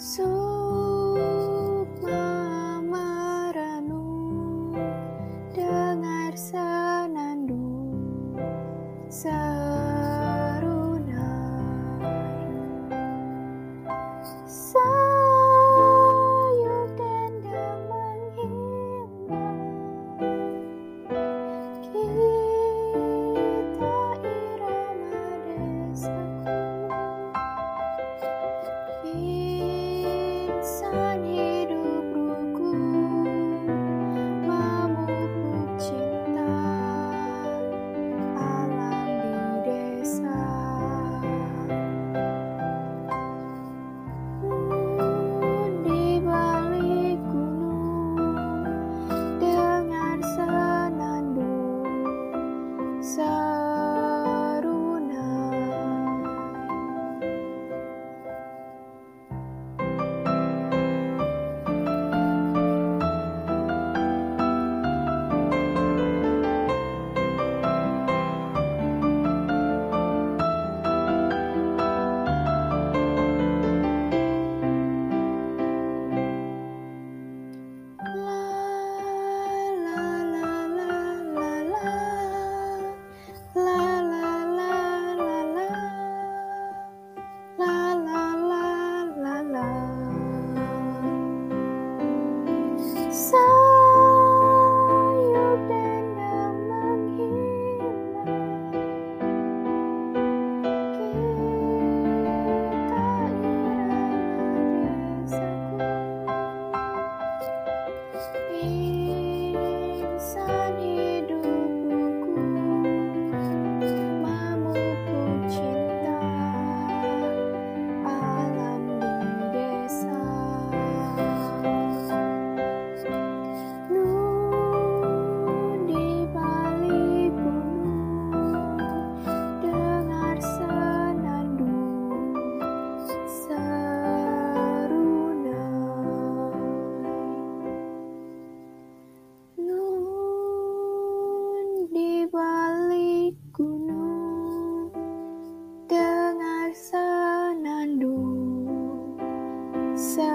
Sukma me. So